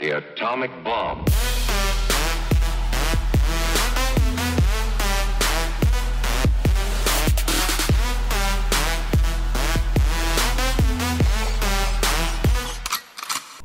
The atomic bomb.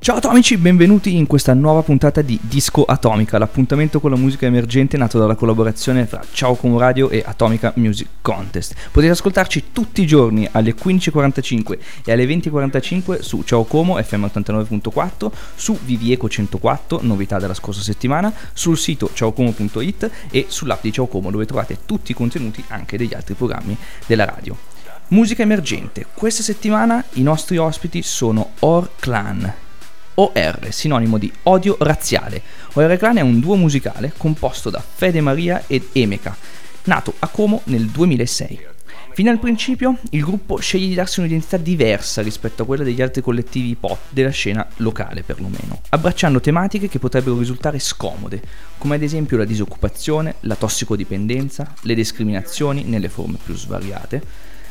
Ciao atomici, benvenuti in questa nuova puntata di Disco Atomica, l'appuntamento con la musica emergente nato dalla collaborazione tra Ciao Como Radio e Atomica Music Contest. Potete ascoltarci tutti i giorni alle 15.45 e alle 20.45 su Ciao Como FM 89.4, su Vivieco 104, novità della scorsa settimana, sul sito ciaocomo.it e sull'app di Ciao Como dove trovate tutti i contenuti anche degli altri programmi della radio. Musica emergente. Questa settimana i nostri ospiti sono Or Clan, OR, sinonimo di odio razziale. OR Clan è un duo musicale composto da Fede Maria ed Emeka, nato a Como nel 2006. Fin dal principio il gruppo sceglie di darsi un'identità diversa rispetto a quella degli altri collettivi pop della scena locale perlomeno, abbracciando tematiche che potrebbero risultare scomode, come ad esempio la disoccupazione, la tossicodipendenza, le discriminazioni nelle forme più svariate,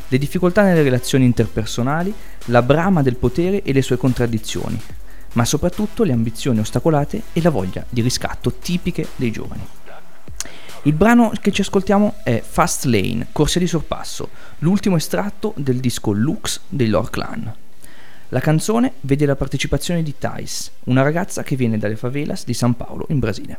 le difficoltà nelle relazioni interpersonali, la brama del potere e le sue contraddizioni, ma soprattutto le ambizioni ostacolate e la voglia di riscatto tipiche dei giovani. Il brano che ci ascoltiamo è Fast Lane, Corsia di sorpasso, l'ultimo estratto del disco Lux dei Lore Clan. La canzone vede la partecipazione di Thais, una ragazza che viene dalle favelas di San Paolo in Brasile.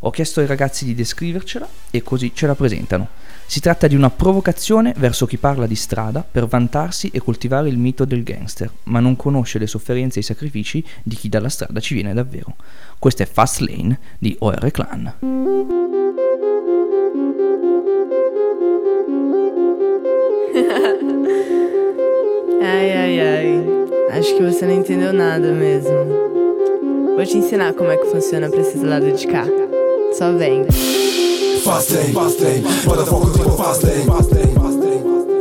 Ho chiesto ai ragazzi di descrivercela e così ce la presentano. Si tratta di una provocazione verso chi parla di strada per vantarsi e coltivare il mito del gangster, ma non conosce le sofferenze e i sacrifici di chi dalla strada ci viene davvero. Questa è Fast Lane di OR Clan. Ai, ai, ai. Acho que você não entendeu nada mesmo. Vou te ensinar como é que funciona pra esse lado de cá. Só vem. Fast lane, fast lane, motherfucker tipo fast lane, fast lane,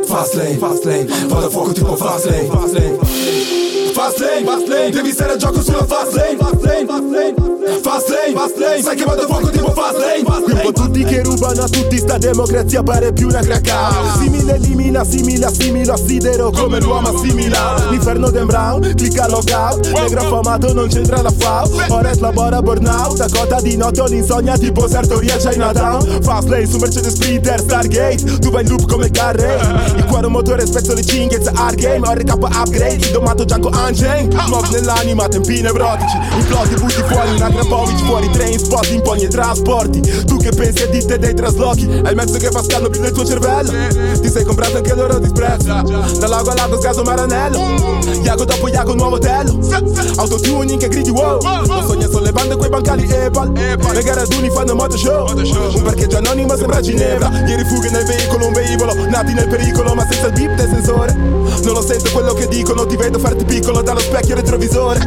fast lane, fast lane, motherfucker tipo fast lane, fast lane, fast lane, fast lane, devi stare a gioco sulla fast lane, fast lane, fast lane, fast lane, fast lane, sai che motherfucker tipo fast lane, fast lane. Un po' tutti che rubano a tutti, sta democrazia pare più una crack Simile elimina, simile assimilo, assidero come l'uomo assimila. L'inferno Dan Brown, clicca logout, negro affamato non c'entra la FAO Ora slabora burnout, a coda di notte un'insonnia tipo Sartoria Chinatown Fast lane su Mercedes Sprinter, Stargate, tu vai in loop come Carre Il cuore motore spezzo le cinghie, it's a hard game, RK upgrade, domato Django Unchained Smoke nell'anima, tempi nevrotici, imploti, butti fuori una Grapovic Fuori train, spot, impogni e trasporti. Tu che pensi a ditte dei traslochi? È il mezzo che fa scandalo più del tuo cervello. Ti sei comprato anche loro disprezzo. Da lago a lago sgaso Maranello. Iago dopo Iago nuovo tello Autotuning che gridi wow. Lo sogna sollevando quei bancali Epal Le gare ad uni fanno moto show. Un parcheggio anonimo sembra Ginevra. Ieri fughe nel veicolo, un veicolo. Nati nel pericolo ma senza il beep del sensore. Non lo sento quello che dicono Ti vedo farti piccolo dallo specchio retrovisore.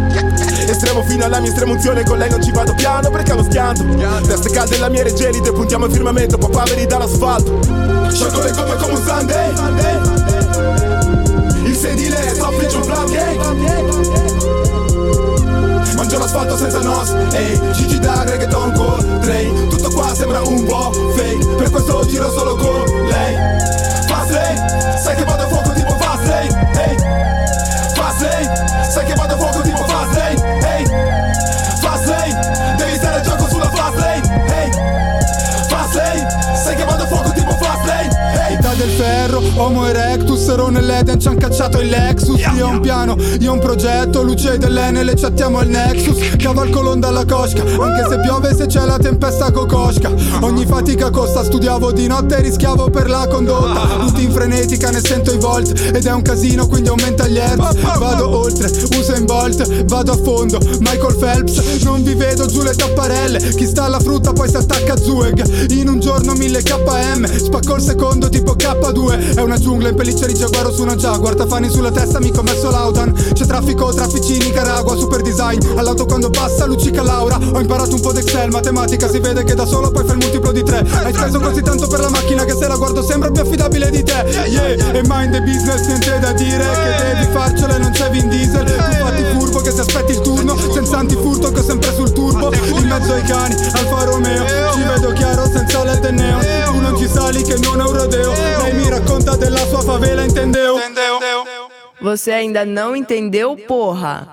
Estremo fino alla mia estremunzione Con lei non ci vado piano perché lo schianto. Teste calde la mia gelide Puntiamo il firmamento Papaveri dall'asfalto. Sciolgo le gomme come un Sunday ferro, Homo erectus, Ron e l'Eden ci han cacciato il Lexus. Io ho un piano, io ho un progetto, luce dell'Enel chattiamo al Nexus. Cavalcolon dalla cosca, anche se piove se c'è la tempesta cocosca. Ogni fatica costa, studiavo di notte e rischiavo per la condotta. Routine frenetica, ne sento i volt ed è un casino quindi aumenta gli hertz. Vado oltre, uso in volt, vado a fondo. Michael Phelps, non vi vedo giù le tapparelle. Chi sta alla frutta poi si attacca a Zueg In un giorno 1000 km, spacco il secondo tipo K2 È una giungla in pelliccia di giaguaro su una Jaguar. Tafani sulla testa, mi commesso l'autan. C'è traffico, traffici in Nicaragua, super design. All'auto quando passa, luccica Laura. Ho imparato un po' d'Excel, matematica Si vede che da solo poi fa il multiplo di tre. Hai speso così tanto per la macchina che se la guardo sembra più affidabile di te. Yeah, e mind the business, niente da dire Che devi farcela e non c'è Vin Diesel. Tu fatti furbo che se aspetti il turno Senza antifurto che ho sempre sul turbo. In mezzo ai cani, Alfa Romeo. Ci vedo chiaro senza e neon Você ainda não entendeu, porra?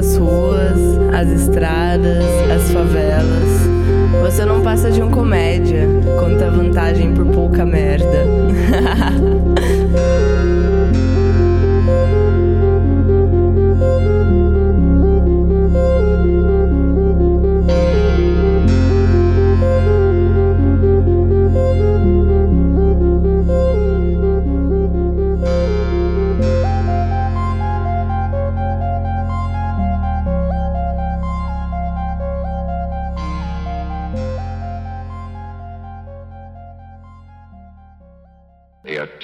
as ruas, as estradas, as favelas. Você não passa de um comédia, conta vantagem por pouca merda.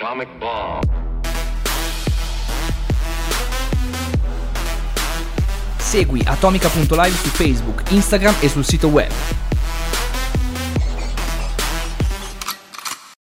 atomic bomb. Segui Atomica.live su Facebook, Instagram e sul sito web.